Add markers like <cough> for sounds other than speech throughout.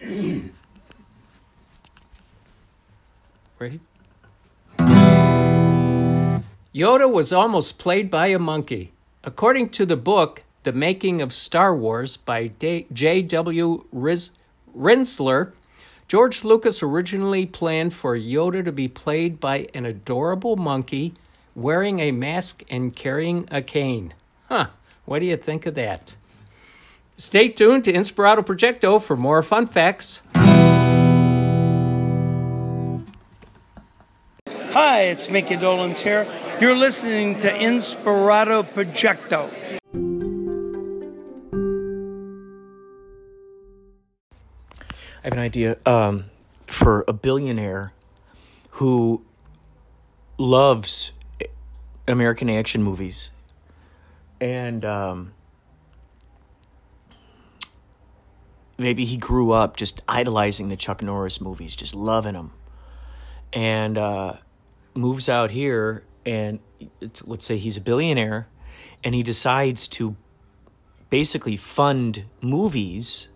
Ready? Yoda was almost played by a monkey. According to the book, The Making of Star Wars by J.W. Riz- Rinzler, George Lucas originally planned for Yoda to be played by an adorable monkey wearing a mask and carrying a cane. Huh, what do you think of that? Stay tuned to Inspirato Projecto for more fun facts. Hi, it's Mickey Dolans here. You're listening to Inspirato Projecto. I have an idea um, for a billionaire who loves American action movies. And um, maybe he grew up just idolizing the Chuck Norris movies, just loving them. And uh, moves out here, and let's say he's a billionaire, and he decides to basically fund movies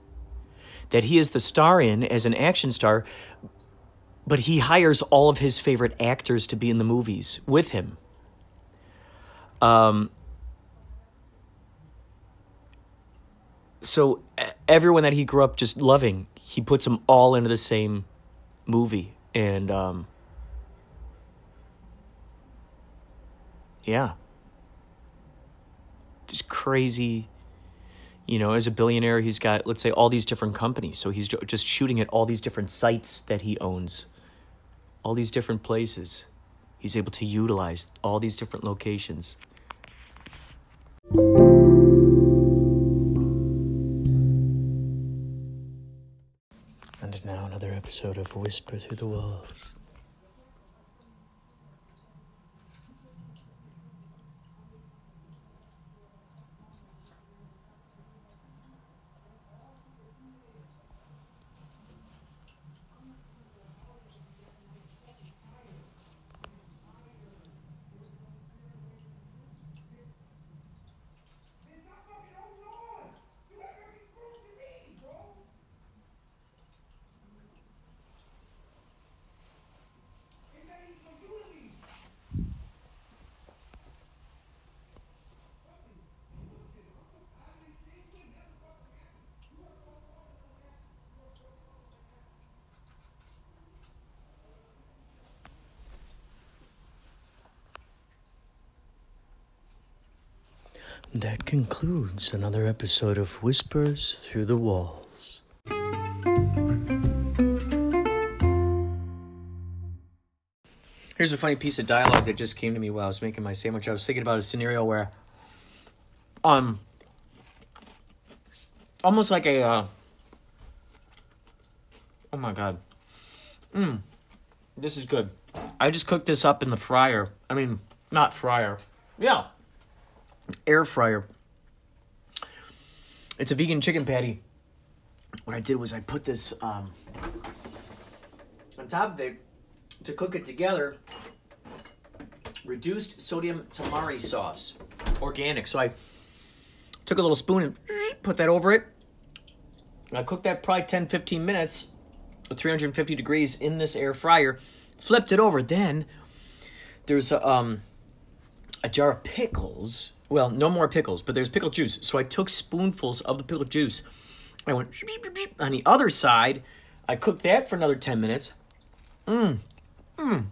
that he is the star in as an action star, but he hires all of his favorite actors to be in the movies with him. Um, so everyone that he grew up just loving, he puts them all into the same movie, and um, yeah, just crazy you know, as a billionaire, he's got, let's say, all these different companies. So he's just shooting at all these different sites that he owns, all these different places. He's able to utilize all these different locations. Episode of Whisper Through the Walls. That concludes another episode of Whispers Through the Walls. Here's a funny piece of dialogue that just came to me while I was making my sandwich. I was thinking about a scenario where, um, almost like a, uh, oh my god, mmm, this is good. I just cooked this up in the fryer. I mean, not fryer. Yeah, air fryer. It's a vegan chicken patty. What I did was I put this um, on top of it to cook it together. Reduced sodium tamari sauce, organic. So I took a little spoon and put that over it. And I cooked that probably 10 15 minutes at 350 degrees in this air fryer. Flipped it over. Then there's a, um, a jar of pickles well, no more pickles, but there's pickle juice. So I took spoonfuls of the pickle juice. I went on the other side. I cooked that for another 10 minutes. Mmm. Mmm.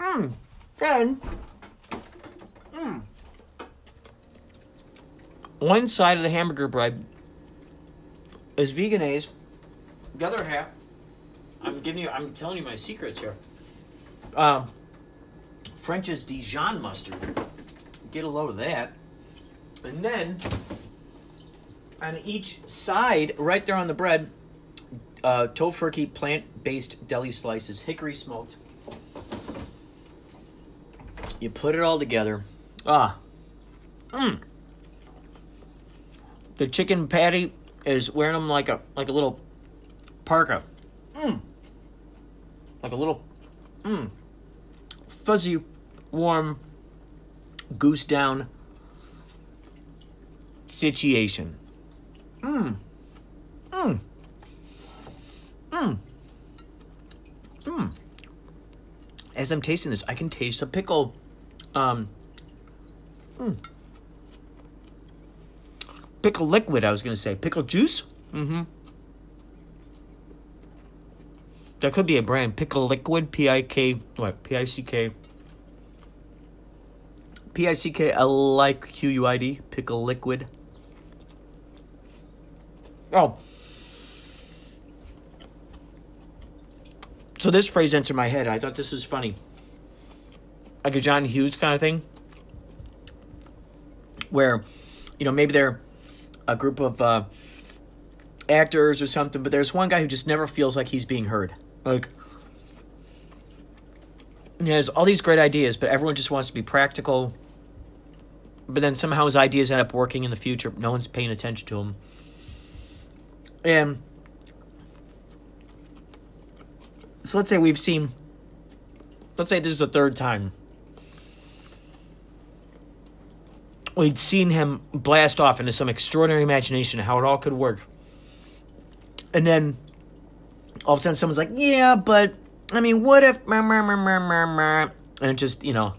Mmm. Then, mmm. One side of the hamburger bread is Vegenaise. The other half, I'm giving you, I'm telling you my secrets here. Um, French's Dijon mustard. Get a load of that. And then on each side, right there on the bread, uh, Tofurky plant-based deli slices, hickory smoked. You put it all together. Ah, mmm. The chicken patty is wearing them like a like a little parka. Mmm. Like a little, mmm. Fuzzy, warm, goose down situation. Mmm. Mmm. Mmm. Mmm. As I'm tasting this, I can taste a pickle. Um. Mm. Pickle liquid, I was going to say. Pickle juice? Mm hmm. That could be a brand. Pickle liquid, P I K, what? P I C K. P I C K L I Q U I D. Pickle liquid. Oh. So this phrase entered my head. I thought this was funny. Like a John Hughes kind of thing. Where, you know, maybe they're a group of uh, actors or something, but there's one guy who just never feels like he's being heard. Like, he has all these great ideas, but everyone just wants to be practical. But then somehow his ideas end up working in the future. No one's paying attention to him. And so let's say we've seen, let's say this is the third time. We'd seen him blast off into some extraordinary imagination how it all could work. And then all of a sudden someone's like, yeah, but I mean, what if. And it just, you know.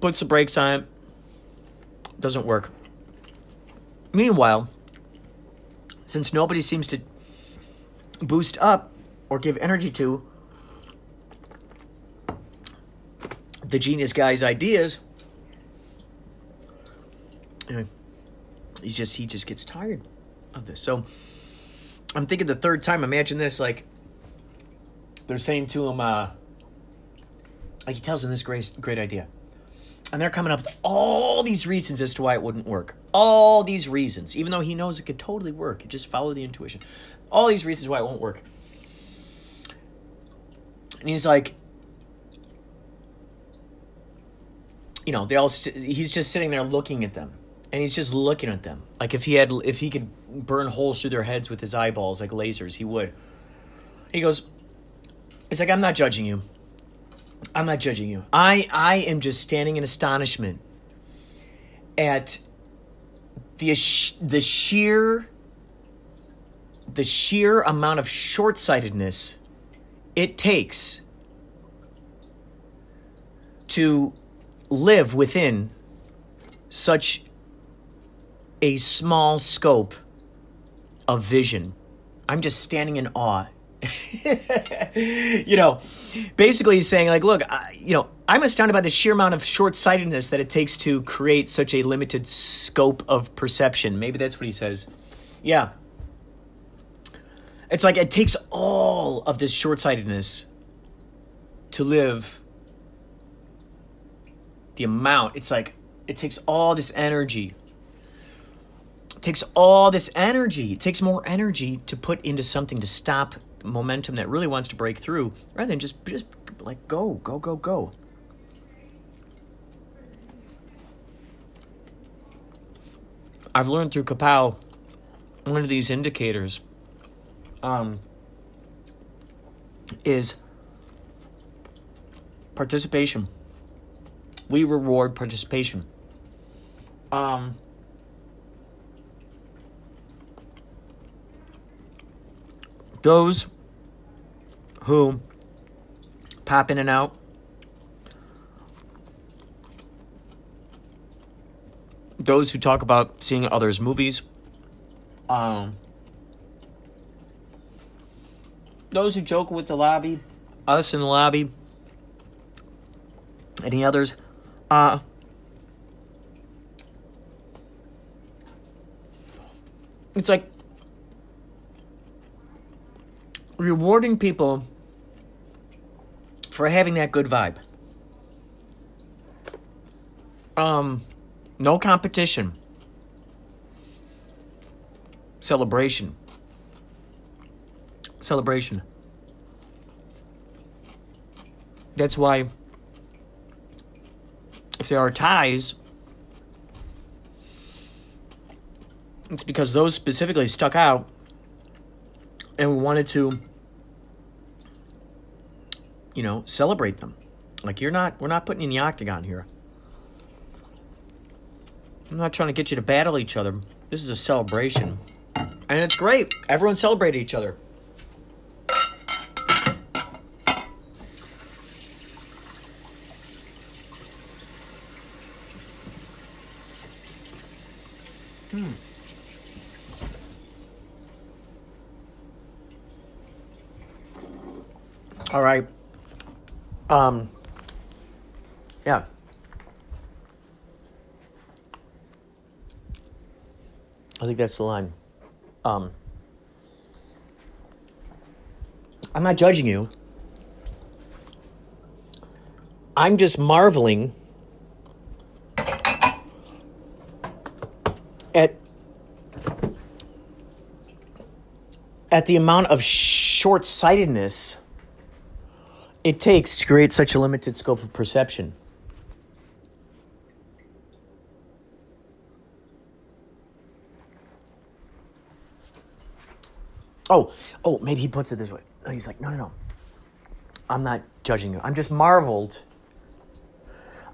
Puts the brakes on it. Doesn't work. Meanwhile, since nobody seems to boost up or give energy to the genius guy's ideas, he's just he just gets tired of this. So I'm thinking the third time. Imagine this: like they're saying to him, uh, like he tells him this great great idea, and they're coming up with all these reasons as to why it wouldn't work. All these reasons, even though he knows it could totally work. You just follow the intuition. All these reasons why it won't work. And he's like, you know, they all. St- he's just sitting there looking at them and he's just looking at them like if he had if he could burn holes through their heads with his eyeballs like lasers he would he goes it's like i'm not judging you i'm not judging you i i am just standing in astonishment at the the sheer the sheer amount of short-sightedness it takes to live within such a small scope of vision. I'm just standing in awe. <laughs> you know, basically he's saying like, look, I, you know, I'm astounded by the sheer amount of short-sightedness that it takes to create such a limited scope of perception. Maybe that's what he says. Yeah. It's like it takes all of this short-sightedness to live the amount. It's like it takes all this energy it takes all this energy. It takes more energy to put into something to stop momentum that really wants to break through rather than just just like go, go, go, go. I've learned through Kapow one of these indicators um, is participation. We reward participation. Um, those who pop in and out. Those who talk about seeing others movies um those who joke with the lobby us in the lobby any others uh it's like rewarding people for having that good vibe. Um, no competition. Celebration. Celebration. That's why if there are ties, it's because those specifically stuck out and we wanted to you know celebrate them like you're not we're not putting in the octagon here i'm not trying to get you to battle each other This is a celebration. And it's great. Everyone celebrated each other. Hmm. All right. Um yeah. I think that's the line. Um, I'm not judging you. I'm just marveling at at the amount of short-sightedness it takes to create such a limited scope of perception. Oh, oh, maybe he puts it this way. He's like, no, no, no. I'm not judging you. I'm just marveled.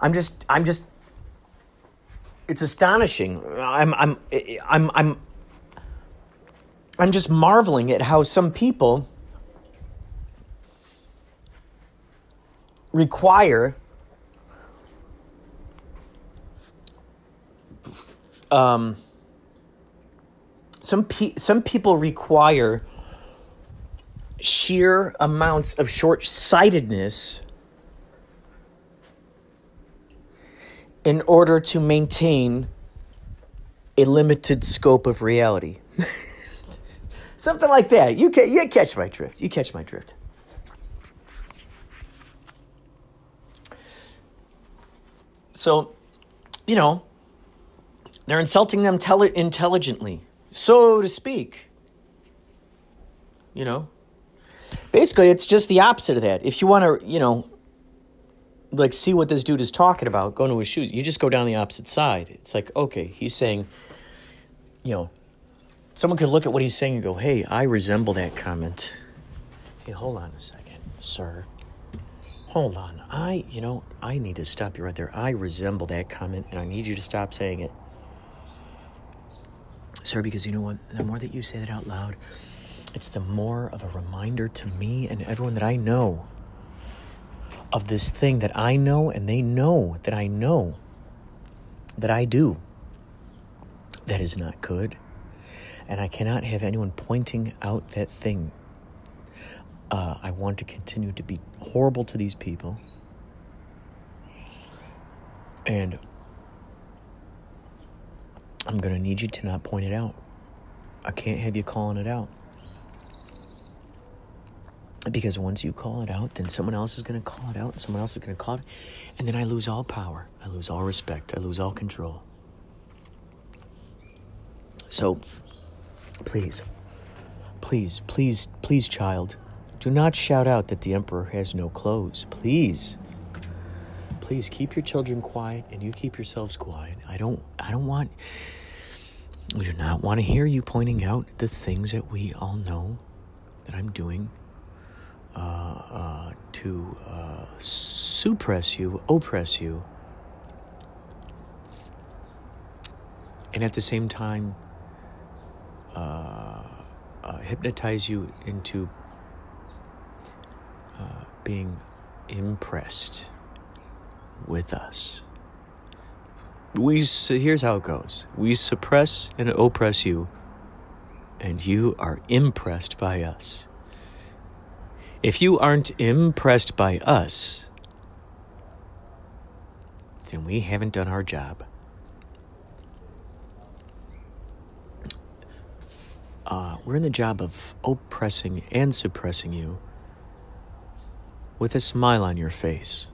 I'm just, I'm just. It's astonishing. I'm, I'm, I'm, I'm. I'm just marveling at how some people require um some pe- some people require sheer amounts of short-sightedness in order to maintain a limited scope of reality. <laughs> Something like that. You ca- you catch my drift. You catch my drift. So, you know, they're insulting them tele- intelligently so to speak. You know? Basically, it's just the opposite of that. If you want to, you know, like see what this dude is talking about, go into his shoes, you just go down the opposite side. It's like, okay, he's saying, you know, someone could look at what he's saying and go, hey, I resemble that comment. Hey, hold on a second, sir. Hold on. I, you know, I need to stop you right there. I resemble that comment and I need you to stop saying it. Sir, because you know what? The more that you say that out loud, it's the more of a reminder to me and everyone that I know of this thing that I know and they know that I know that I do that is not good. And I cannot have anyone pointing out that thing. Uh, I want to continue to be horrible to these people. And I'm going to need you to not point it out. I can't have you calling it out. Because once you call it out, then someone else is going to call it out, and someone else is going to call it, and then I lose all power. I lose all respect. I lose all control. So, please, please, please, please, child, do not shout out that the emperor has no clothes. Please please keep your children quiet and you keep yourselves quiet. I don't I don't want we do not want to hear you pointing out the things that we all know that I'm doing uh, uh, to uh, suppress you, oppress you, and at the same time uh, uh, hypnotize you into uh, being impressed with us. We here's how it goes. We suppress and oppress you, and you are impressed by us. If you aren't impressed by us, then we haven't done our job. Uh, we're in the job of oppressing and suppressing you with a smile on your face.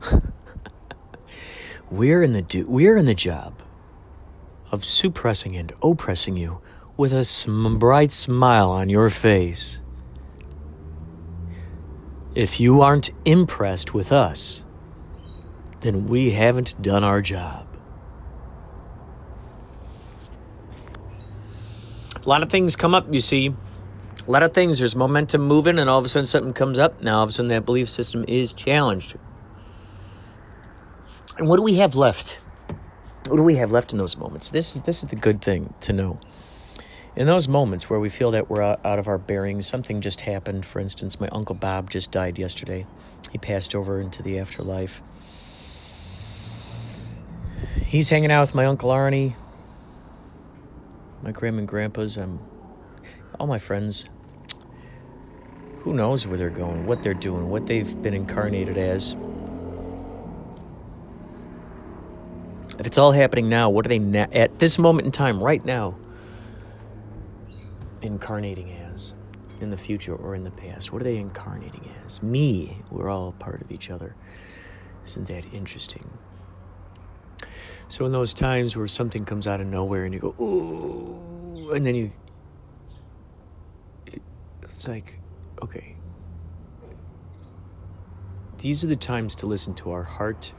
<laughs> we're in the do- we're in the job of suppressing and oppressing you with a sm- bright smile on your face. If you aren't impressed with us, then we haven't done our job. A lot of things come up, you see. A lot of things, there's momentum moving, and all of a sudden something comes up. Now, all of a sudden, that belief system is challenged. And what do we have left? what do we have left in those moments? This is this is the good thing to know. In those moments where we feel that we're out of our bearings, something just happened. For instance, my uncle Bob just died yesterday. He passed over into the afterlife. He's hanging out with my uncle Arnie, my grandma and grandpas, and all my friends. Who knows where they're going, what they're doing, what they've been incarnated as. If it's all happening now, what are they na- at this moment in time, right now, incarnating as? In the future or in the past? What are they incarnating as? Me. We're all part of each other. Isn't that interesting? So, in those times where something comes out of nowhere and you go, ooh, and then you, it's like, okay, these are the times to listen to our heart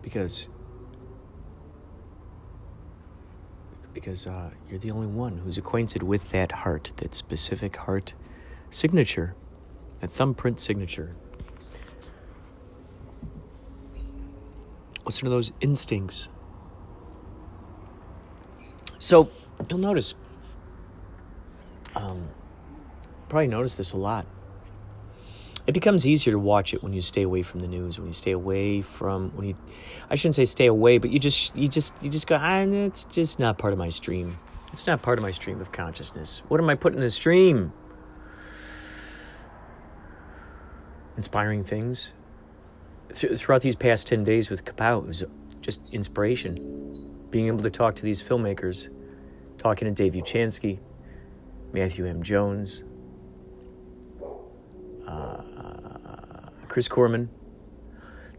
because because uh, you're the only one who's acquainted with that heart, that specific heart signature, that thumbprint signature. Listen to those instincts. So you'll notice, um, probably notice this a lot. It becomes easier to watch it when you stay away from the news when you stay away from when you i shouldn't say stay away but you just you just you just go ah, it's just not part of my stream. It's not part of my stream of consciousness. What am i putting in the stream? Inspiring things. Throughout these past 10 days with kapow it was just inspiration. Being able to talk to these filmmakers talking to dave uchansky matthew m jones uh, Chris Corman.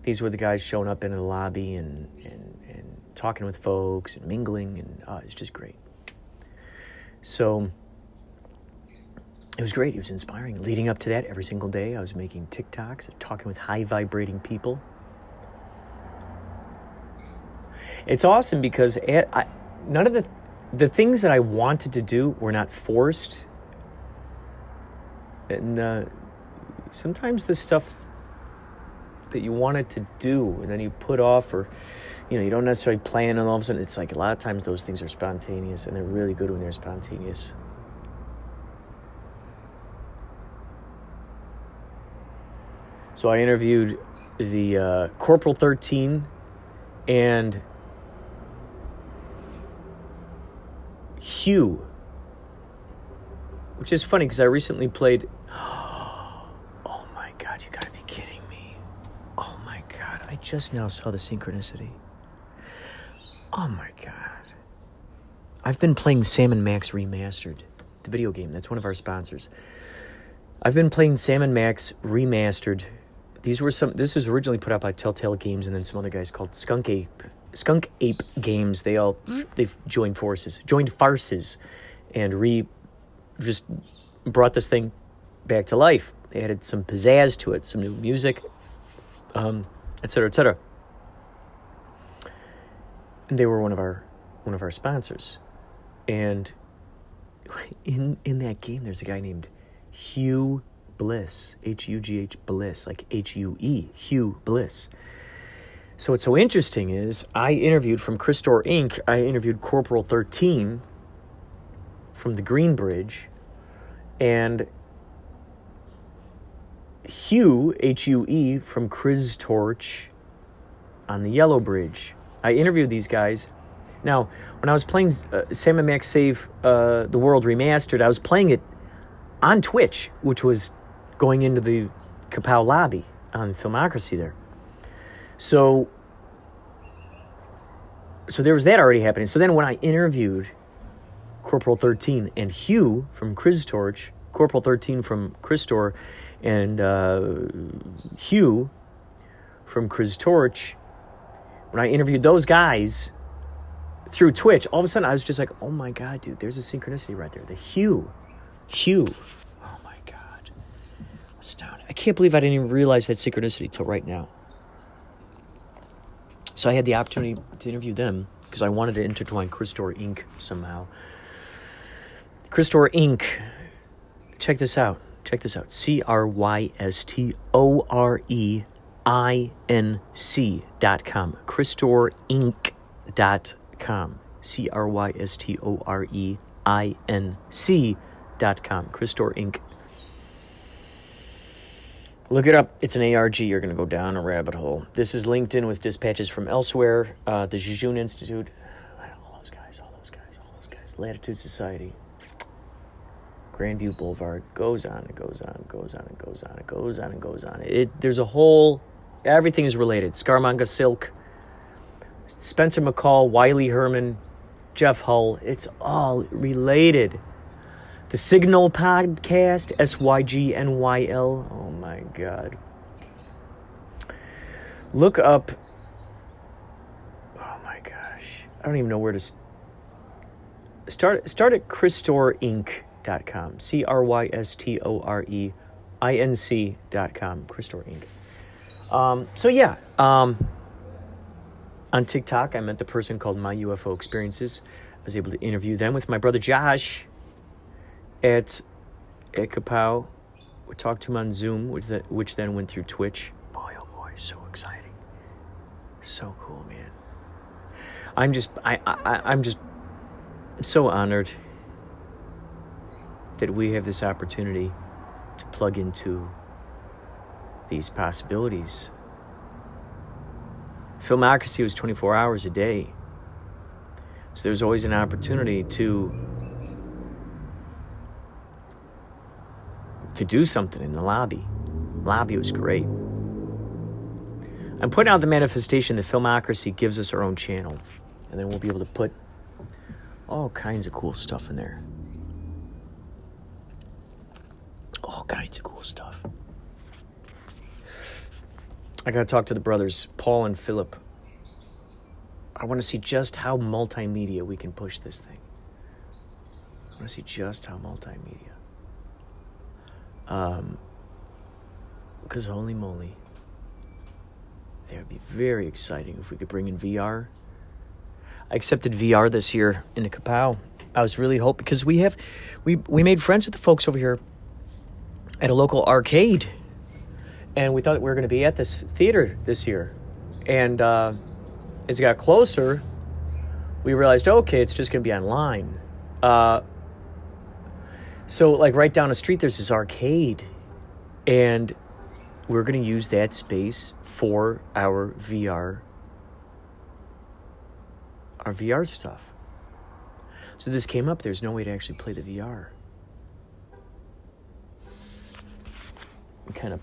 These were the guys showing up in the lobby and, and, and talking with folks and mingling, and uh, it's just great. So it was great. It was inspiring. Leading up to that, every single day, I was making TikToks, talking with high vibrating people. It's awesome because I, none of the the things that I wanted to do were not forced, and uh, sometimes the stuff that you wanted to do and then you put off or you know you don't necessarily plan and all of a sudden it's like a lot of times those things are spontaneous and they're really good when they're spontaneous. So i interviewed the uh, corporal 13 and hugh which is funny because i recently played <gasps> Oh my god, you gotta be kidding me. Oh my god, I just now saw the synchronicity. Oh my god. I've been playing Sam & Max Remastered, the video game. That's one of our sponsors. I've been playing Sam & Max Remastered. These were some this was originally put out by Telltale Games and then some other guys called Skunk Ape Skunk Ape Games. They all they've joined forces, joined farces and re just brought this thing back to life. They added some pizzazz to it, some new music. Um, etc., etc. And they were one of our one of our sponsors, and <laughs> in in that game, there's a guy named Hugh Bliss, H U G H Bliss, like H U E, Hugh Bliss. So what's so interesting is I interviewed from Crystore Inc. I interviewed Corporal Thirteen from the Green Bridge, and Hugh, H U E, from Chris Torch on the Yellow Bridge. I interviewed these guys. Now, when I was playing uh, Sam & Max Save uh, the World Remastered, I was playing it on Twitch, which was going into the Kapow lobby on Filmocracy there. So, so there was that already happening. So then when I interviewed Corporal 13 and Hugh from Chris Torch, Corporal 13 from Crystore, and uh, Hugh from Chris Torch, when I interviewed those guys through Twitch, all of a sudden I was just like, oh my God, dude, there's a synchronicity right there. The Hugh. Hugh. Astounding. I can't believe I didn't even realize that synchronicity till right now. So I had the opportunity to interview them because I wanted to intertwine Crystore Inc. somehow. Crystore Inc. Check this out check this out C R Y S T O R E inc.com. CrystoreInc.com. C R Y S T O R E I N C.com. Crystore Inc. Look it up. It's an ARG. You're going to go down a rabbit hole. This is linked in with dispatches from elsewhere. Uh, the Jejune Institute. All those guys, all those guys, all those guys. Latitude Society. Grandview Boulevard goes on and goes on and goes on and goes on and goes on and goes on. It there's a whole everything is related. Scaramanga Silk, Spencer McCall, Wiley Herman, Jeff Hull. It's all related. The Signal Podcast, S Y G N Y L. Oh my God. Look up. Oh my gosh. I don't even know where to start. Start at CrystoreInc.com. C R Y S T O R E I N C.com. Crystore Inc. Um, so, yeah. Um, on TikTok, I met the person called My UFO Experiences. I was able to interview them with my brother Josh at Kapow. We talked to him on Zoom, which then, which then went through Twitch. Boy, oh boy, so exciting, so cool, man. I'm just, I, I, I'm just so honored that we have this opportunity to plug into these possibilities. Filmocracy was 24 hours a day. So there's always an opportunity to to do something in the lobby. Lobby was great. I'm putting out the manifestation that Filmocracy gives us our own channel. And then we'll be able to put all kinds of cool stuff in there. All kinds of cool stuff. I gotta talk to the brothers, Paul and Philip. I wanna see just how multimedia we can push this thing. I wanna see just how multimedia. Um, because holy moly, that would be very exciting if we could bring in VR. I accepted VR this year in the Kapow. I was really hoping because we have, we we made friends with the folks over here at a local arcade, and we thought we were going to be at this theater this year, and uh, as it got closer, we realized okay, it's just going to be online. Uh, so, like right down the street, there's this arcade, and we're going to use that space for our VR, our VR stuff. So this came up. There's no way to actually play the VR. We kind of,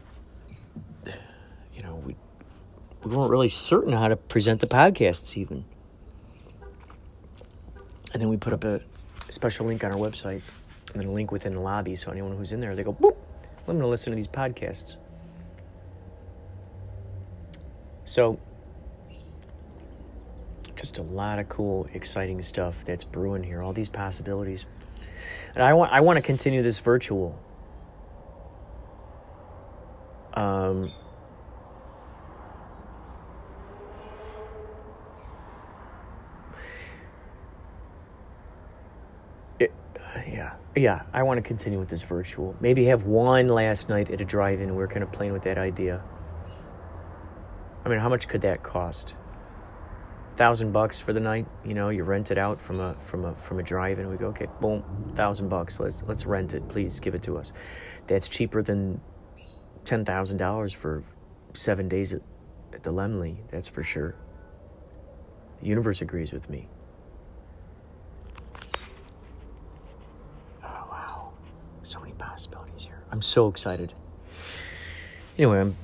you know, we we weren't really certain how to present the podcasts even. And then we put up a special link on our website and then link within the lobby so anyone who's in there they go boop i'm going to listen to these podcasts. So just a lot of cool exciting stuff that's brewing here all these possibilities. And i want i want to continue this virtual. Um it, yeah i want to continue with this virtual. Maybe have one last night at a drive-in we're kind of playing with that idea. I mean how much could that cost? Thousand bucks for the night you know you rent it out from a from a from a drive-in we go okay boom thousand bucks let's let's rent it please give it to us. That's cheaper than ten thousand dollars for seven days at, at the Laemmle that's for sure. The universe agrees with me Oh, wow. So many possibilities here. I'm so excited. Anyway, I'm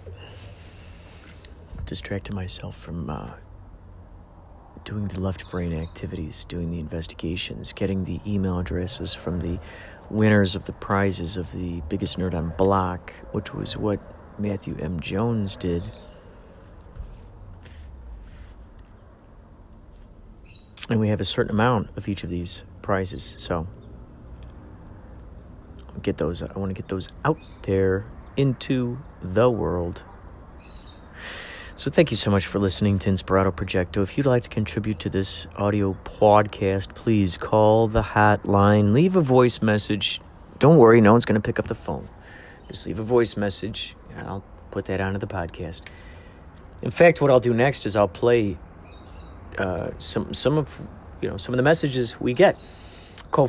distracting myself from uh, doing the left brain activities, doing the investigations, getting the email addresses from the winners of the prizes of the biggest nerd on block, which was what Matthew M. Jones did. And we have a certain amount of each of these prizes, so get those i want to get those out there into the world. So thank you so much for listening to inspirato projecto if you'd like to contribute to this audio podcast please call the hotline. Leave a voice message. Don't worry no one's going to pick up the phone. Just leave a voice message and i'll put that onto the podcast. In fact, what I'll do next is I'll play uh, some some of you know some of the messages we get. Call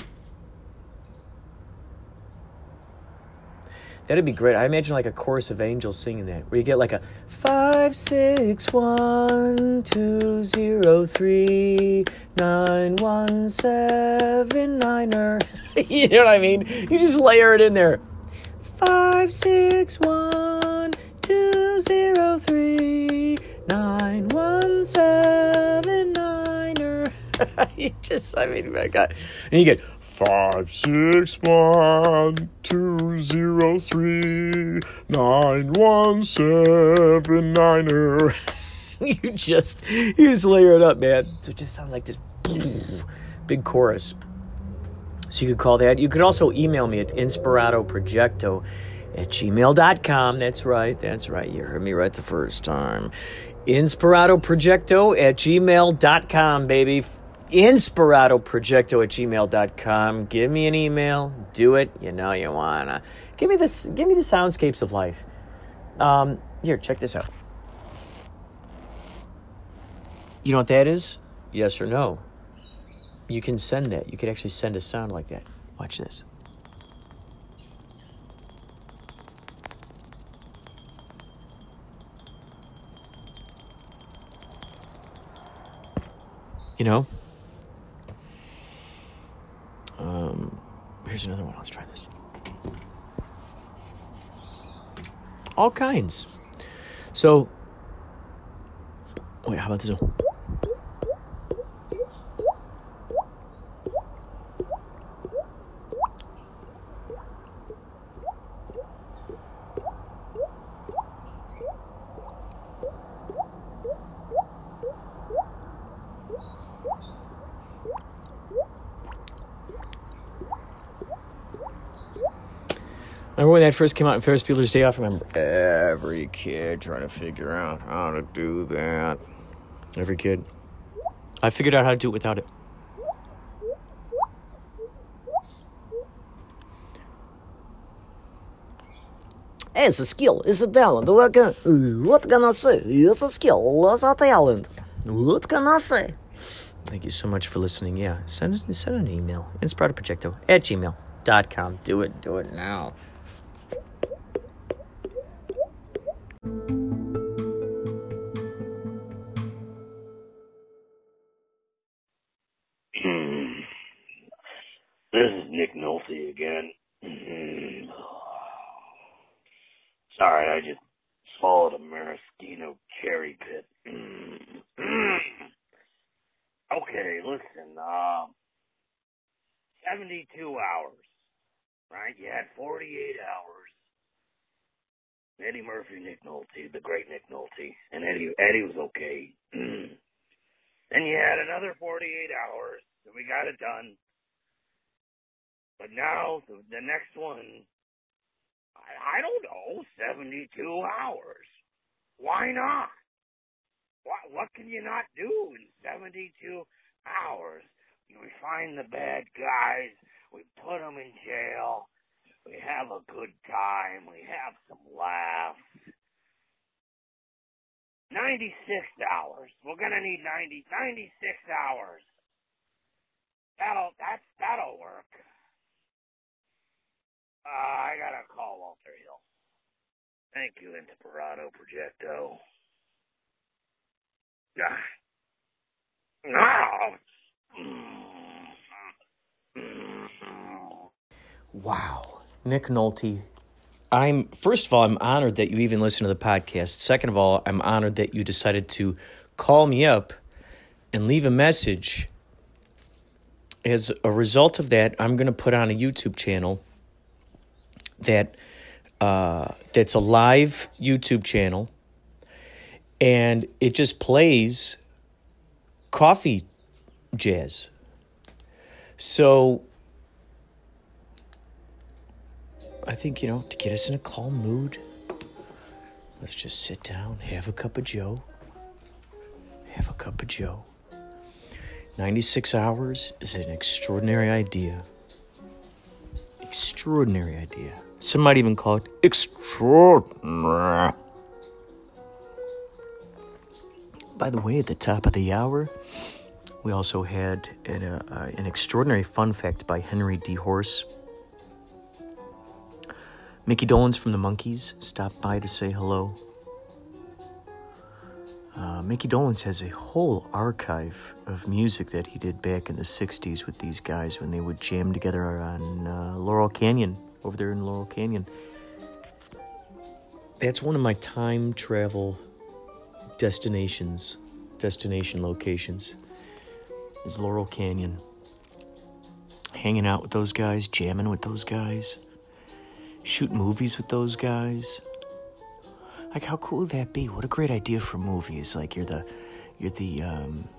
That'd be great. I imagine like a chorus of angels singing that, where you get like a five six one two zero three nine one seven niner. Er. <laughs> you know what I mean? You just layer it in there. Five six one two zero three nine one seven niner. Er. <laughs> you just, I mean, my God, and you get five six one two zero three nine one seven niner. <laughs> you just you just layer it up, man. So it just sounds like this big chorus. So you could call that. You could also email me at inspiratoprojecto at gmail.com. That's right. That's right. You heard me right the first time. Inspiratoprojecto at gmail.com, baby. Inspiratoprojecto at gmail.com. Give me an email. Do it. You know you wanna. Give me this. Give me the soundscapes of life. Um, here, check this out. You know what that is? Yes or no? You can send that. You could actually send a sound like that. Watch this. You know? Um, here's another one. Let's try this. All kinds. So, wait, how about this one? Remember when that first came out in Ferris Bueller's Day Off? I remember every kid trying to figure out how to do that. Every kid. I figured out how to do it without it. It's a skill, it's a talent. What can, what can I say? It's a skill, it's a talent. What can I say? Thank you so much for listening. Yeah, send, send an email. Inspiratoprojecto at gmail.com. Do it, do it now. I just swallowed a maraschino cherry pit. Mm. <clears throat> Okay, listen, uh, 72 hours, right? You had 48 hours. Eddie Murphy, Nick Nolte, the great Nick Nolte, and Eddie Eddie was okay. <clears throat> then you had another 48 hours, and we got it done. But now the, the next one, I, I don't know, 72 hours. Why not? What what can you not do in 72 hours? We find the bad guys, we put them in jail, we have a good time, we have some laughs. 96 hours. We're gonna need 90, 96 hours. That'll that's that'll work. Uh, I gotta call Walter Hill. Thank you, Inspirato Projecto. Wow. Nick Nolte. I'm first of all, I'm honored that you even listen to the podcast. Second of all, I'm honored that you decided to call me up and leave a message. As a result of that, I'm going to put on a YouTube channel that uh, that's a live YouTube channel, and it just plays coffee jazz. So I think, you know, to get us in a calm mood, let's just sit down, have a cup of Joe. Have a cup of Joe. 96 hours is an extraordinary idea. Extraordinary idea. Some might even call it extraordinary. By the way, at the top of the hour, we also had an, uh, uh, an extraordinary fun fact by Henry D. Horse. Mickey Dolenz from the Monkees stopped by to say hello. Uh, Mickey Dolenz has a whole archive of music that he did back in the 60s with these guys when they would jam together on uh, Laurel Canyon, over there in Laurel Canyon. That's one of my time travel destinations, destination locations, is Laurel Canyon. Hanging out with those guys, jamming with those guys, shoot movies with those guys. Like, how cool would that be? What a great idea for movies! Like, you're the, you're the um,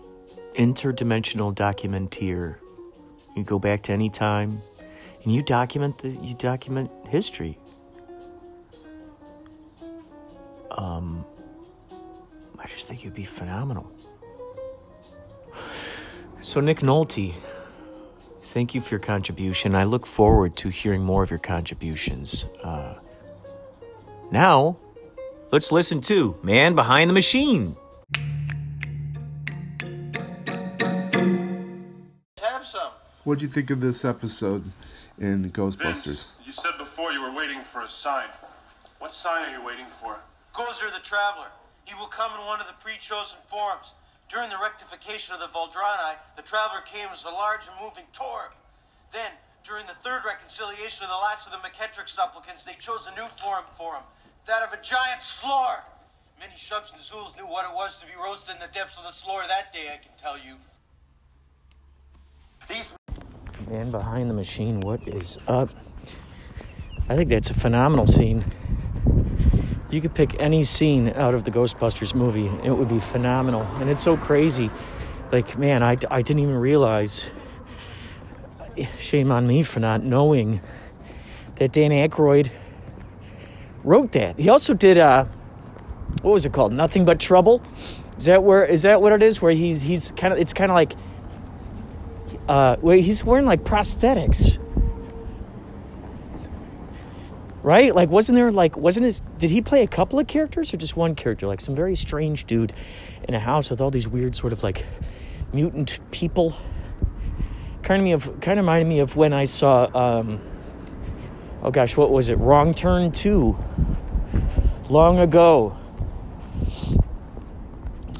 interdimensional documentaire. You go back to any time, and you document the, you document history. Um, I just think it'd be phenomenal. So, Nick Nolte, thank you for your contribution. I look forward to hearing more of your contributions. Uh, now, let's listen to Man Behind the Machine. Have some. What'd you think of this episode in Ghostbusters? Vince, you said before you were waiting for a sign. What sign are you waiting for? Gozer the Traveler. He will come in one of the pre-chosen forms. During the rectification of the Vuldronaii, the Traveler came as a large and moving torb. Then, during the third reconciliation of the last of the Meketrex supplicants, they chose a new form for him, that of a giant Sloar. Many Shuvs and Zuuls knew what it was to be roasted in the depths of the Sloar that day, I can tell you. These Man Behind the Machine, what is up? I think that's a phenomenal scene. You could pick any scene out of the Ghostbusters movie, it would be phenomenal. And it's so crazy. Like, man, I, I didn't even realize. Shame on me for not knowing that Dan Aykroyd wrote that. He also did, uh, what was it called? Nothing But Trouble? Is that where, is that what it is? Where he's, he's kind of, it's kind of like, uh, well, he's wearing like prosthetics right? Like, wasn't there like, wasn't his, did he play a couple of characters or just one character? Like some very strange dude in a house with all these weird sort of like mutant people. Kind of me of, kind of reminded me of when I saw, um, oh gosh, what was it? Wrong Turn 2. Long ago.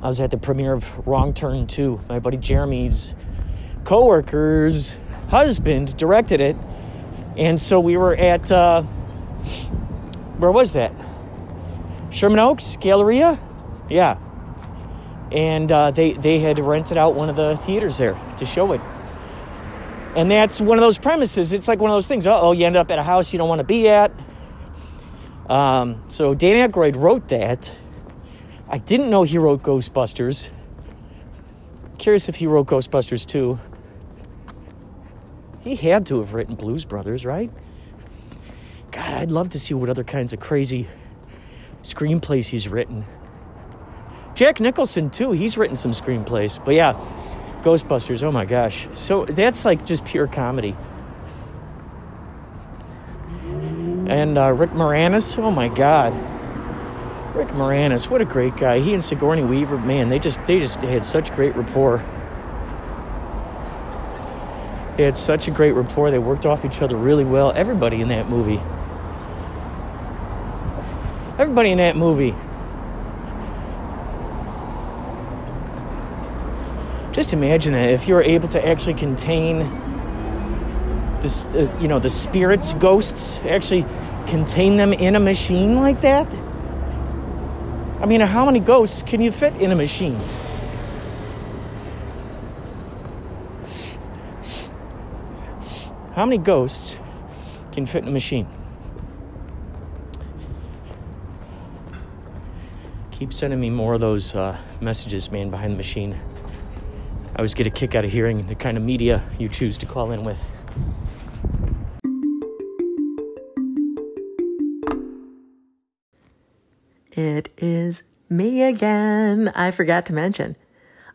I was at the premiere of Wrong Turn 2. My buddy Jeremy's coworker's husband directed it. And so we were at, uh, where was that? Sherman Oaks Galleria, yeah. And uh, they they had rented out one of the theaters there to show it. And that's one of those premises. It's like one of those things. Oh, you end up at a house you don't want to be at. Um, so Dan Aykroyd wrote that. I didn't know he wrote Ghostbusters. Curious if he wrote Ghostbusters too. He had to have written Blues Brothers, right? God, I'd love to see what other kinds of crazy screenplays he's written. Jack Nicholson, too, he's written some screenplays. But yeah, Ghostbusters, oh my gosh. So that's like just pure comedy. And uh, Rick Moranis, oh my God. Rick Moranis, what a great guy. He and Sigourney Weaver, man, they just they just had such great rapport. They had such a great rapport. They worked off each other really well. Everybody in that movie. Everybody in that movie. Just imagine that if you were able to actually contain this, uh, you know, the spirits, ghosts, actually contain them in a machine like that. I mean, how many ghosts can you fit in a machine? How many ghosts can fit in a machine? Keep sending me more of those uh, messages, man, behind the machine. I always get a kick out of hearing the kind of media you choose to call in with. It is me again. I forgot to mention.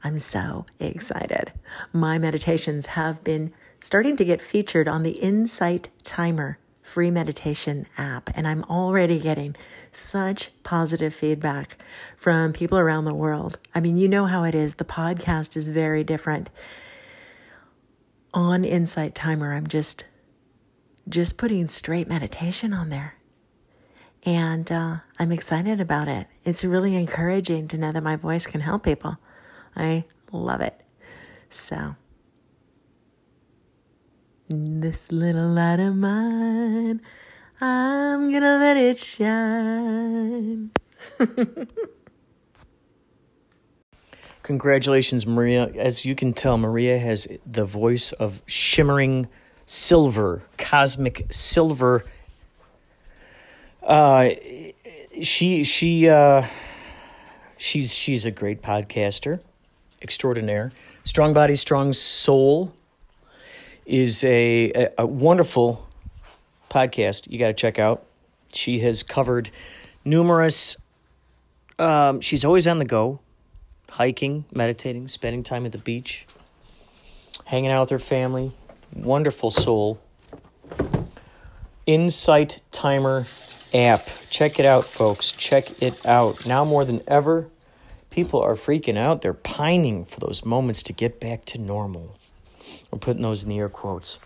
I'm so excited. My meditations have been starting to get featured on the Insight Timer free meditation app, and I'm already getting such positive feedback from people around the world. I mean, you know how it is. The podcast is very different. On Insight Timer, I'm just just putting straight meditation on there. And uh, I'm excited about it. It's really encouraging to know that my voice can help people. I love it. So, this little light of mine, I'm gonna let it shine. <laughs> Congratulations, Maria. As you can tell, Maria has the voice of shimmering silver, cosmic silver. Uh, she she uh, she's she's a great podcaster, extraordinaire. Strong Body, Strong Soul is a, a, a wonderful podcast you got to check out. She has covered numerous. Um, she's always on the go, hiking, meditating, spending time at the beach, hanging out with her family. Wonderful soul. Insight Timer app. Check it out, folks. Check it out. Now more than ever, people are freaking out. They're pining for those moments to get back to normal. Putting those in the air quotes.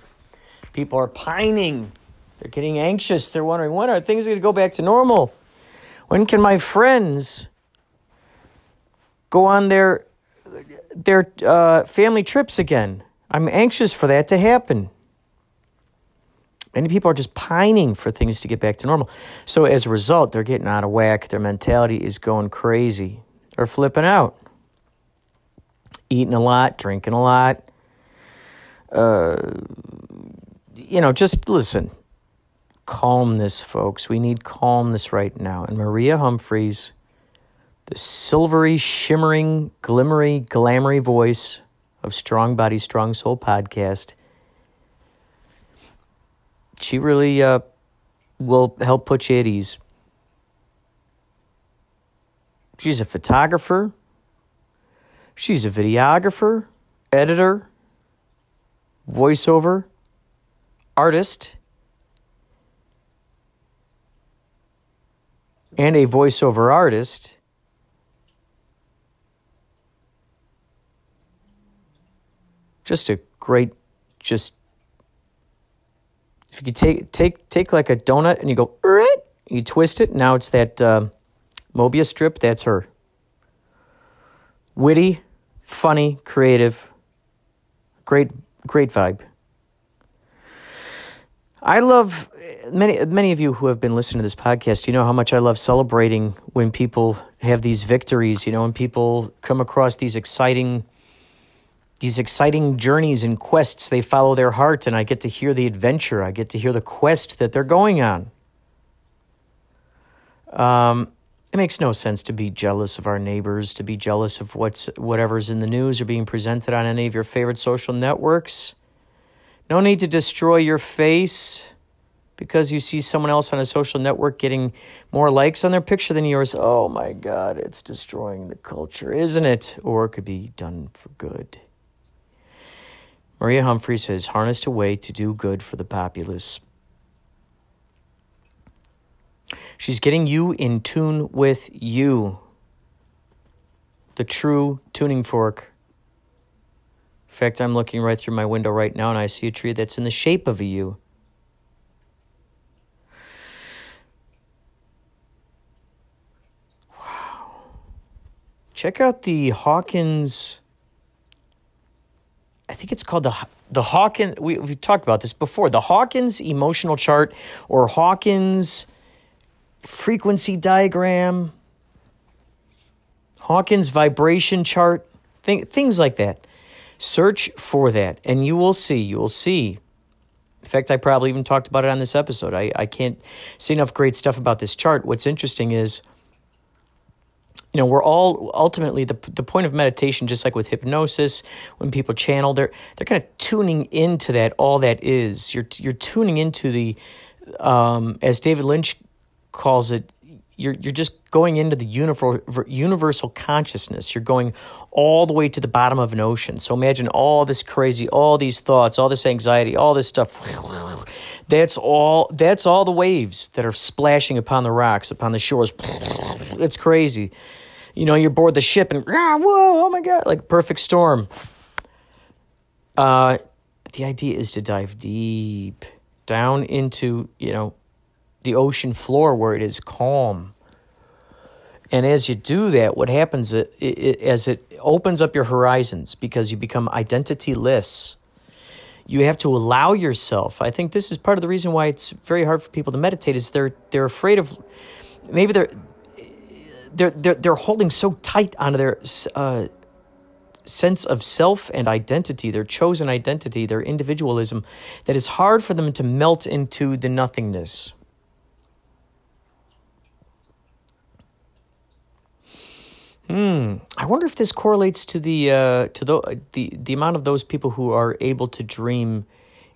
People are pining. They're getting anxious. They're wondering when are things going to go back to normal? When can my friends go on their their uh, family trips again? I'm anxious for that to happen. Many people are just pining for things to get back to normal. So as a result, they're getting out of whack. Their mentality is going crazy. They're flipping out. Eating a lot, drinking a lot. Uh, you know, just listen. Calmness, folks. We need calmness right now. And Maria Humphreys, the silvery, shimmering, glimmery, glamoury voice of Strong Body, Strong Soul podcast she really uh, will help put you at ease. She's a photographer. She's a videographer, editor, voiceover, artist, and a voiceover artist. Just a great, just if you could take take take like a donut and you go, you twist it. Now it's that uh, Mobius strip. That's her. Witty, funny, creative, great great vibe. I love many many of you who have been listening to this podcast. You know how much I love celebrating when people have these victories. You know when people come across these exciting these exciting journeys and quests they follow their heart and i get to hear the adventure i get to hear the quest that they're going on um, it makes no sense to be jealous of our neighbors to be jealous of what's whatever's in the news or being presented on any of your favorite social networks. No need to destroy your face because you see someone else on a social network getting more likes on their picture than yours. Oh my god it's destroying the culture isn't it? Or it could be done for good. Maria Humphreys has harnessed a way to do good for the populace. She's getting you in tune with you, the true tuning fork. In fact, I'm looking right through my window right now and I see a tree that's in the shape of a U. Wow. Check out the Hawkins I think it's called the the Hawkins. We we talked about this before. The Hawkins emotional chart or Hawkins frequency diagram, Hawkins vibration chart, th- things like that. Search for that, and you will see. You will see. In fact, I probably even talked about it on this episode. I, I can't say enough great stuff about this chart. What's interesting is you know we're all ultimately the the point of meditation just like with hypnosis when people channel they're they're kind of tuning into that all that is you're you're tuning into the um, as David Lynch calls it you're you're just going into the universal consciousness. You're going all the way to the bottom of an ocean. So imagine all this crazy all these thoughts all this anxiety all this stuff. That's all that's all the waves that are splashing upon the rocks upon the shores. It's crazy. You know, you're aboard the ship and ah, whoa, oh my god, like perfect storm. Uh, the idea is to dive deep down into you know the ocean floor where it is calm. And as you do that, what happens it, as it opens up your horizons because you become identityless. You have to allow yourself. I think this is part of the reason why it's very hard for people to meditate. Is they're they're afraid of maybe they're they're they're they're holding so tight onto their uh, sense of self and identity, their chosen identity, their individualism, that it's hard for them to melt into the nothingness. Hmm. I wonder if this correlates to the uh, to the the the amount of those people who are able to dream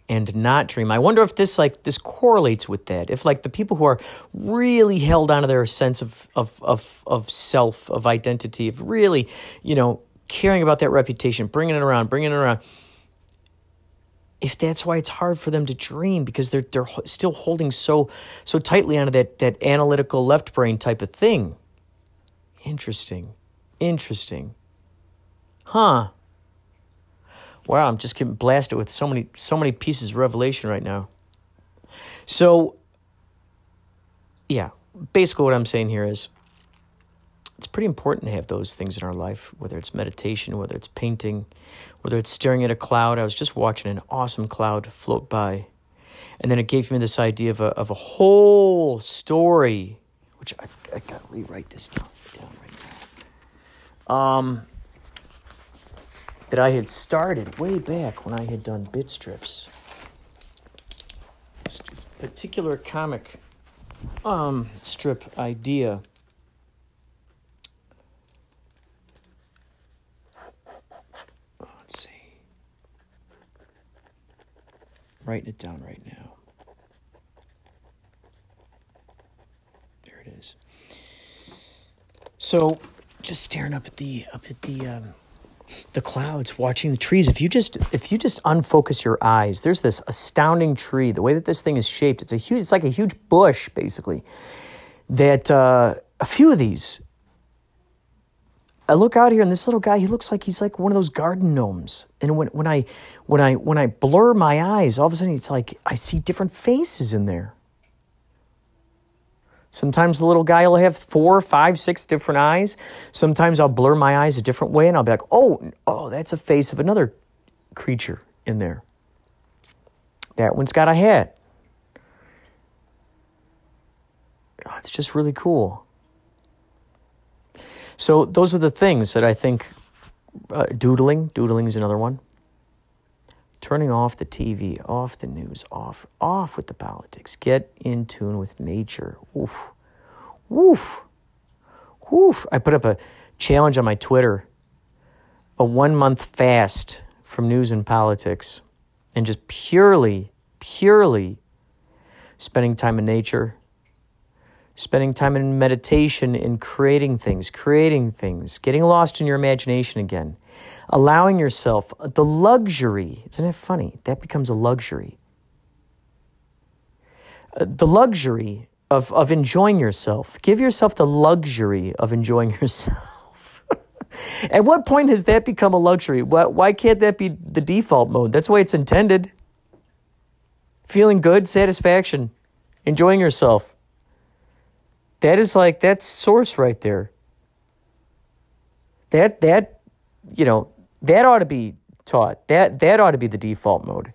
and not dream. I wonder if this like this correlates with that. If like the people who are really held onto their sense of of of of self, of identity, of really, you know, caring about that reputation, bringing it around, bringing it around. If that's why it's hard for them to dream because they're they're still holding so so tightly onto that that analytical left brain type of thing. Interesting. Interesting. Huh wow, I'm just getting blasted with so many so many pieces of revelation right now. So yeah, basically what I'm saying here is it's pretty important to have those things in our life, whether it's meditation, whether it's painting, whether it's staring at a cloud. I was just watching an awesome cloud float by. And then it gave me this idea of a, of a whole story, which I, I got to rewrite this down, down. Um, that I had started way back when I had done Bitstrips. This particular comic um, strip idea. Let's see. Writing it down right now. There it is. So, just staring up at the up at the um, the clouds, watching the trees. If you just if you just unfocus your eyes, there's this astounding tree. The way that this thing is shaped, it's a huge. It's like a huge bush, basically. That uh, a few of these. I look out here, and this little guy, he looks like he's like one of those garden gnomes. And when when I when I when I blur my eyes, all of a sudden it's like I see different faces in there. Sometimes the little guy will have four, five, six different eyes. Sometimes I'll blur my eyes a different way and I'll be like, oh, oh, that's a face of another creature in there. That one's got a hat. Oh, it's just really cool. So those are the things that I think uh, doodling, doodling is another one. Turning off the TV, off the news, off, off with the politics. Get in tune with nature. Woof, Woof. Woof. I put up a challenge on my Twitter a one month fast from news and politics and just purely, purely spending time in nature, spending time in meditation, in creating things, creating things, getting lost in your imagination again, allowing yourself the luxury. Isn't it funny? That becomes a luxury. Uh, the luxury of, of enjoying yourself. Give yourself the luxury of enjoying <laughs> yourself. At what point has that become a luxury? Why, why can't that be the default mode? That's why it's intended. Feeling good, satisfaction, enjoying yourself. That is like that's source right there. That that you know, that ought to be taught. That that ought to be the default mode.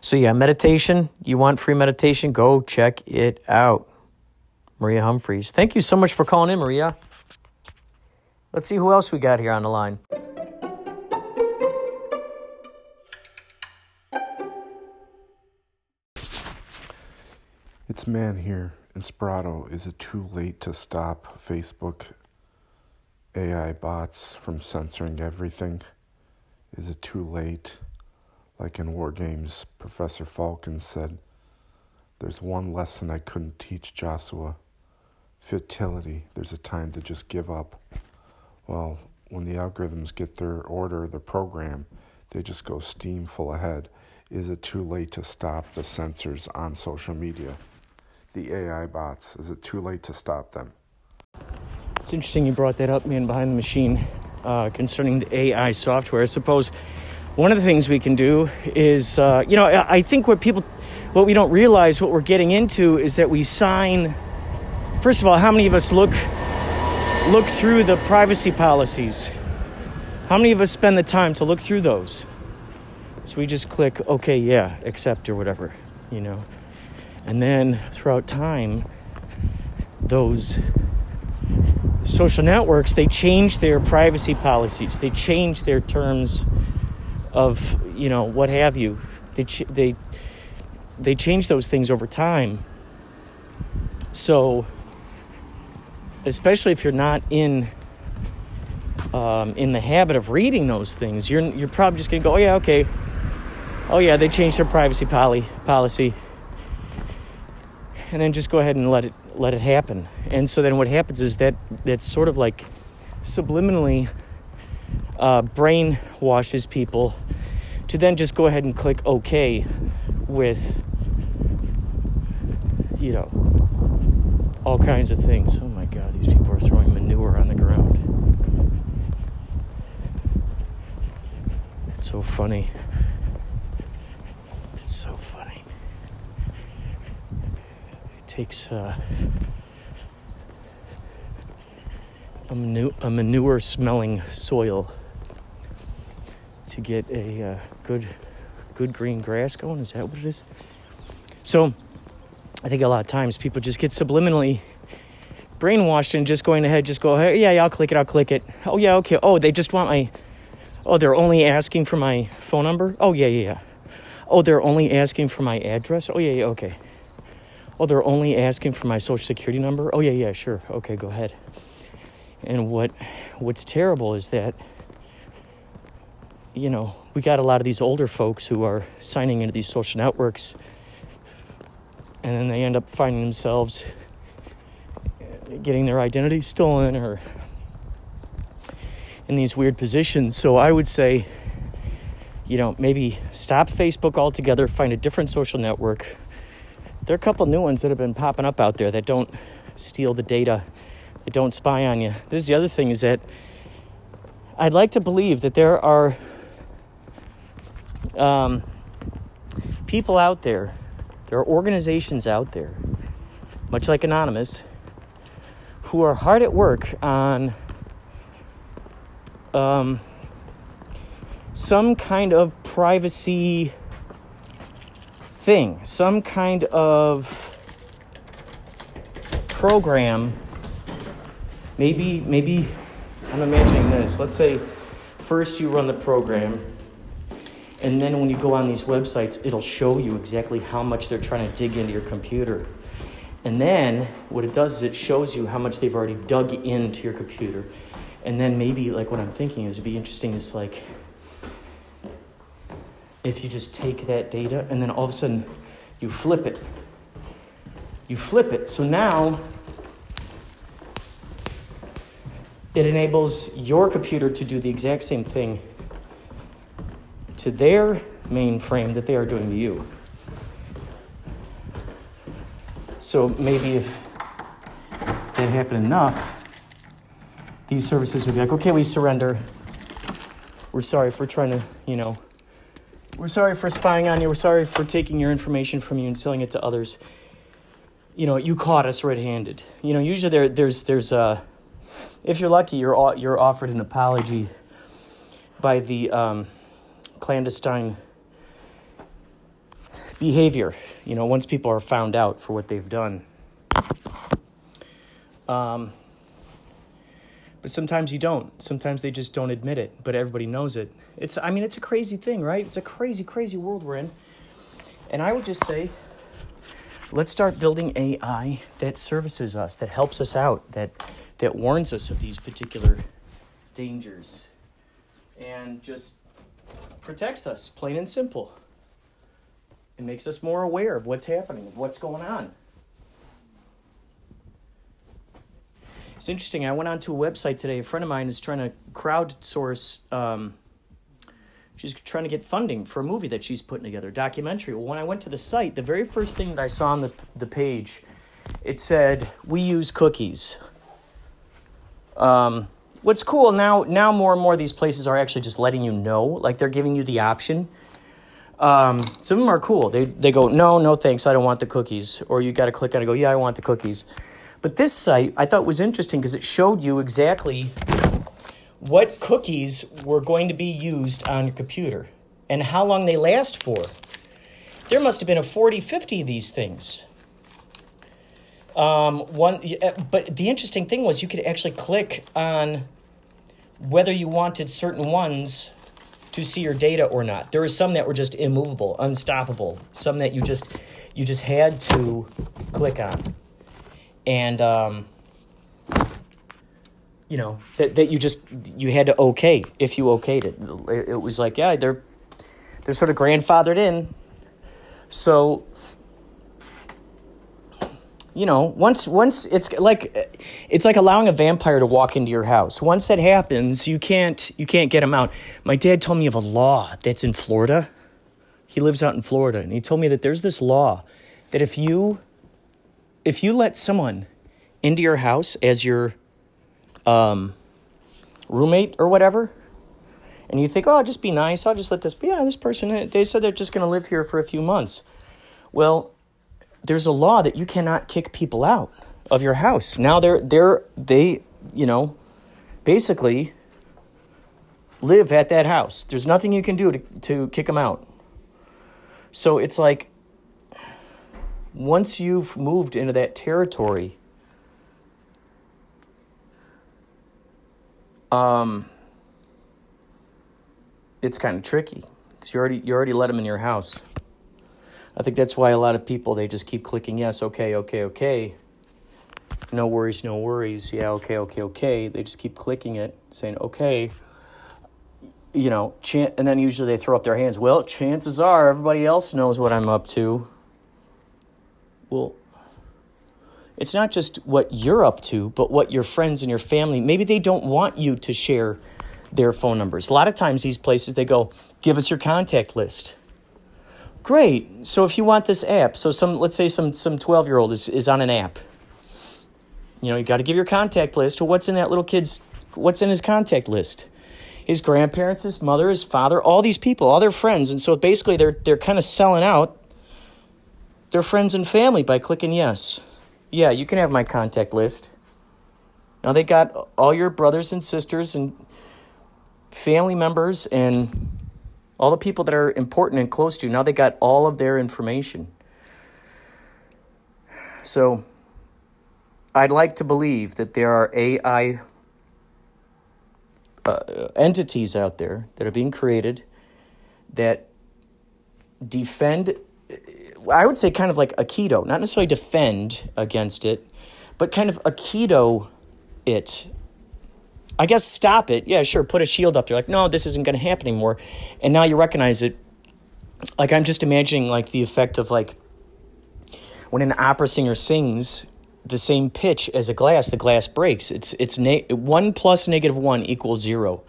So, yeah, meditation. You want free meditation? Go check it out. Maria Humphreys. Thank you so much for calling in, Maria. Let's see who else we got here on the line. It's man here Inspirato, is it too late to stop Facebook AI bots from censoring everything? Is it too late? Like in War Games, Professor Falken said, There's one lesson I couldn't teach Joshua futility. There's a time to just give up. Well, when the algorithms get their order, their program, they just go steam full ahead. Is it too late to stop the censors on social media? The AI bots, is it too late to stop them? It's interesting you brought that up, man, behind the machine uh, concerning the AI software. I suppose one of the things we can do is, uh, you know, I, I think what people, what we don't realize, what we're getting into is that we sign. First of all, how many of us look look through the privacy policies? How many of us spend the time to look through those? So we just click, okay, yeah, accept or whatever, you know. And then throughout time, those social networks they change their privacy policies. They change their terms of you know what have you. They ch- they they change those things over time. So especially if you're not in um, in the habit of reading those things you're you're probably just gonna go oh yeah okay. Oh yeah they changed their privacy poly- policy and then just go ahead and let it let it happen. And so then what happens is that that sort of like subliminally uh, brainwashes people to then just go ahead and click OK with you know all kinds of things. Oh my God, these people are throwing manure on the ground. It's so funny. It's so funny. It takes uh, a, manu- a manure smelling soil to get a uh, good good green grass going. Is that what it is? So I think a lot of times people just get subliminally brainwashed and just going ahead, just go, hey, yeah, yeah, I'll click it, I'll click it. Oh, yeah, okay. Oh, they just want my, oh, they're only asking for my phone number? Oh, yeah, yeah, yeah. Oh, they're only asking for my address? Oh, yeah, yeah, okay. Oh, they're only asking for my social security number? Oh, yeah, yeah, sure. Okay, go ahead. And what what's terrible is that you know, we got a lot of these older folks who are signing into these social networks and then they end up finding themselves getting their identity stolen or in these weird positions. So I would say, you know, maybe stop Facebook altogether, find a different social network. There are a couple new ones that have been popping up out there that don't steal the data, that don't spy on you. This is the other thing is that I'd like to believe that there are um, people out there there are organizations out there, much like Anonymous, who are hard at work on um, some kind of privacy thing, some kind of program. Maybe, maybe I'm imagining this. Let's say first you run the program and then when you go on these websites, it'll show you exactly how much they're trying to dig into your computer. And then what it does is it shows you how much they've already dug into your computer. And then maybe like what I'm thinking is it'd be interesting is like if you just take that data and then all of a sudden you flip it. You flip it. So now it enables your computer to do the exact same thing to their mainframe that they are doing to you. So maybe if that happened enough, these services would be like, okay, we surrender. We're sorry for trying to, you know, we're sorry for spying on you. We're sorry for taking your information from you and selling it to others. You know, you caught us red-handed. You know, usually there, there's, there's, uh, if you're lucky, you're, you're offered an apology by the, um, clandestine behavior, you know, once people are found out for what they've done. Um, but sometimes you don't. Sometimes they just don't admit it, but everybody knows it. It's, I mean, it's a crazy thing, right? It's a crazy, crazy world we're in. And I would just say, let's start building AI that services us, that helps us out, that that warns us of these particular dangers, and just protects us, plain and simple. It makes us more aware of what's happening, of what's going on. It's interesting. I went onto a website today. A friend of mine is trying to crowdsource. Um, she's trying to get funding for a movie that she's putting together, documentary. Well, when I went to the site, the very first thing that I saw on the the page, it said, "We use cookies." Um, what's cool now? Now more and more of these places are actually just letting you know, like they're giving you the option. Um, some of them are cool. They they go, "No, no, thanks. I don't want the cookies." Or you got to click on it. and Go, "Yeah, I want the cookies." But this site I thought was interesting because it showed you exactly what cookies were going to be used on your computer and how long they last for. There must have been a 40, 50 of these things. Um, one, but the interesting thing was you could actually click on whether you wanted certain ones to see your data or not. There were some that were just immovable, unstoppable. Some that you just you just had to click on and um, you know that, that you just you had to okay if you okayed it. it. It was like yeah, they're they're sort of grandfathered in. So you know, once once it's like it's like allowing a vampire to walk into your house. Once that happens, you can't you can't get him out. My dad told me of a law that's in Florida. He lives out in Florida, and he told me that there's this law that if you if you let someone into your house as your um, roommate or whatever, and you think, oh, I'll just be nice, I'll just let this be, yeah, this person, they said they're just going to live here for a few months. Well, there's a law that you cannot kick people out of your house. Now they're, they're, they, you know, basically live at that house. There's nothing you can do to, to kick them out. So it's like, once you've moved into that territory, um, it's kind of tricky because you already you already let them in your house. I think that's why a lot of people they just keep clicking yes, okay, okay, okay. No worries, no worries. Yeah, okay, okay, okay. They just keep clicking it, saying okay. You know, and then usually they throw up their hands. Well, chances are everybody else knows what I'm up to. Well, it's not just what you're up to, but what your friends and your family, maybe they don't want you to share their phone numbers. A lot of times, these places, they go, give us your contact list. Great. So if you want this app, so some, let's say some, some 12 year old is, is on an app. You know, you got to give your contact list. Well, what's in that little kid's, what's in his contact list? His grandparents, his mother, his father, all these people, all their friends. And so basically they're, they're kind of selling out their friends and family by clicking yes. Yeah, you can have my contact list. Now they got all your brothers and sisters and family members and all the people that are important and close to you. Now they got all of their information. So I'd like to believe that there are AI uh, entities out there that are being created that defend I would say kind of like Aikido, not necessarily defend against it, but kind of Aikido it. I guess stop it. Yeah, sure, put a shield up there. Like, no, this isn't going to happen anymore. And now you recognize it. Like, I'm just imagining like the effect of like when an opera singer sings the same pitch as a glass, the glass breaks. It's it's one plus negative one equals zero.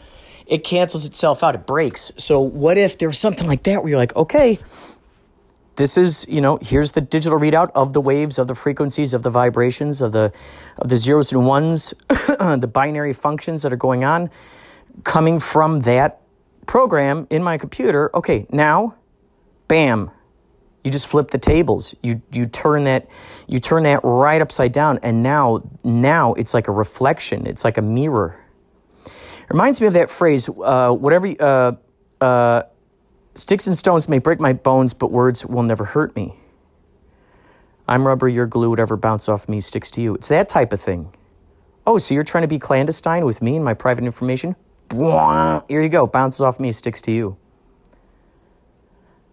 It cancels itself out. It breaks. So what if there was something like that where you're like, okay, this is you know here's the digital readout of the waves of the frequencies of the vibrations of the of the zeros and ones <clears throat> the binary functions that are going on coming from that program in my computer. Okay now bam you just flip the tables. You you turn that you turn that right upside down and now now it's like a reflection. It's like a mirror. It reminds me of that phrase uh, whatever uh, uh, Sticks and stones may break my bones, but words will never hurt me. I'm rubber, you're glue, whatever bounce off me sticks to you. It's that type of thing. Oh, so you're trying to be clandestine with me and my private information? Here you go, bounces off me, sticks to you.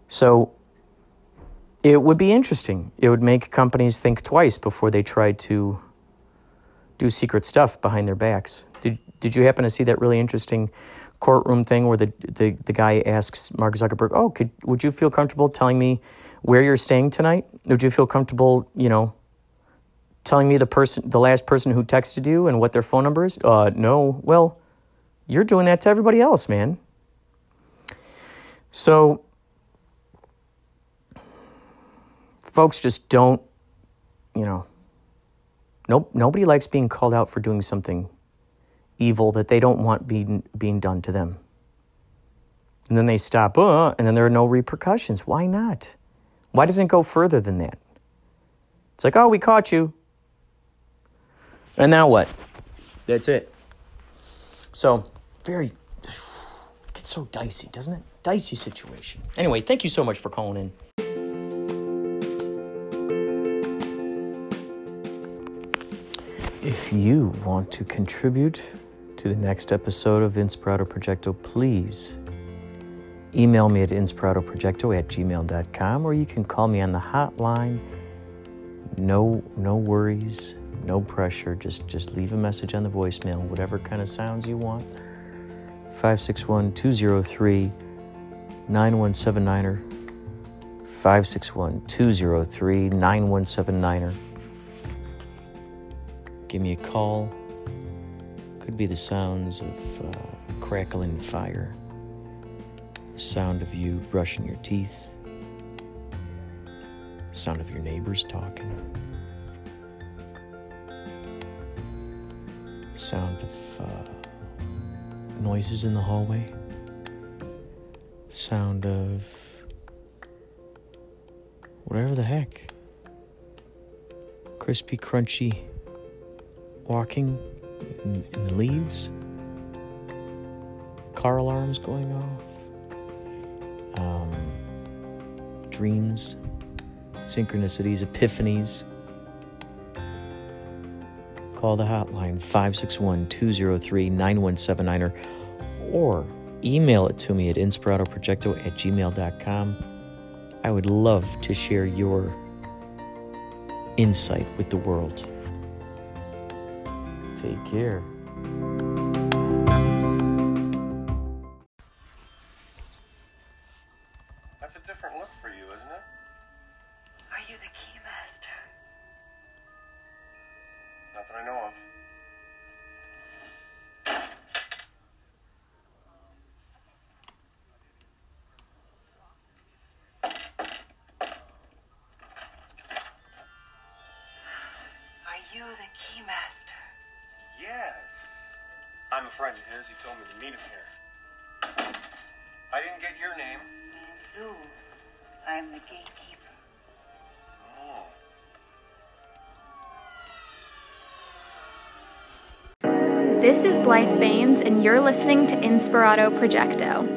So it would be interesting. It would make companies think twice before they try to do secret stuff behind their backs. Did Did you happen to see that really interesting courtroom thing where the the, the guy asks Mark Zuckerberg, "Oh, could would you feel comfortable telling me where you're staying tonight? Would you feel comfortable, you know, telling me the person, the last person who texted you and what their phone number is?" Uh, no. Well, you're doing that to everybody else, man. So, folks just don't, you know, nope, nobody likes being called out for doing something evil that they don't want being, being done to them. And then they stop, uh, and then there are no repercussions. Why not? Why doesn't it go further than that? It's like, oh, we caught you. And now what? That's it. So, very, it <sighs> gets so dicey, doesn't it? Dicey situation. Anyway, thank you so much for calling in. If you want to contribute to the next episode of Inspirato Projecto, please email me at inspiratoprojecto at gmail.com or you can call me on the hotline. No, no worries, no pressure. Just, just leave a message on the voicemail, whatever kind of sounds you want. 561 203 9179er. 561 203 9179er. Give me a call. Could be the sounds of uh, crackling fire, the sound of you brushing your teeth, the sound of your neighbors talking, the sound of uh, noises in the hallway, the sound of whatever the heck. Crispy, crunchy walking in, in the leaves, car alarms going off, um, dreams, synchronicities, epiphanies. Call the hotline 561 203 9179 or email it to me at inspiratoprojecto at gmail.com. I would love to share your insight with the world. Take care. And you're listening to Inspirato Projecto.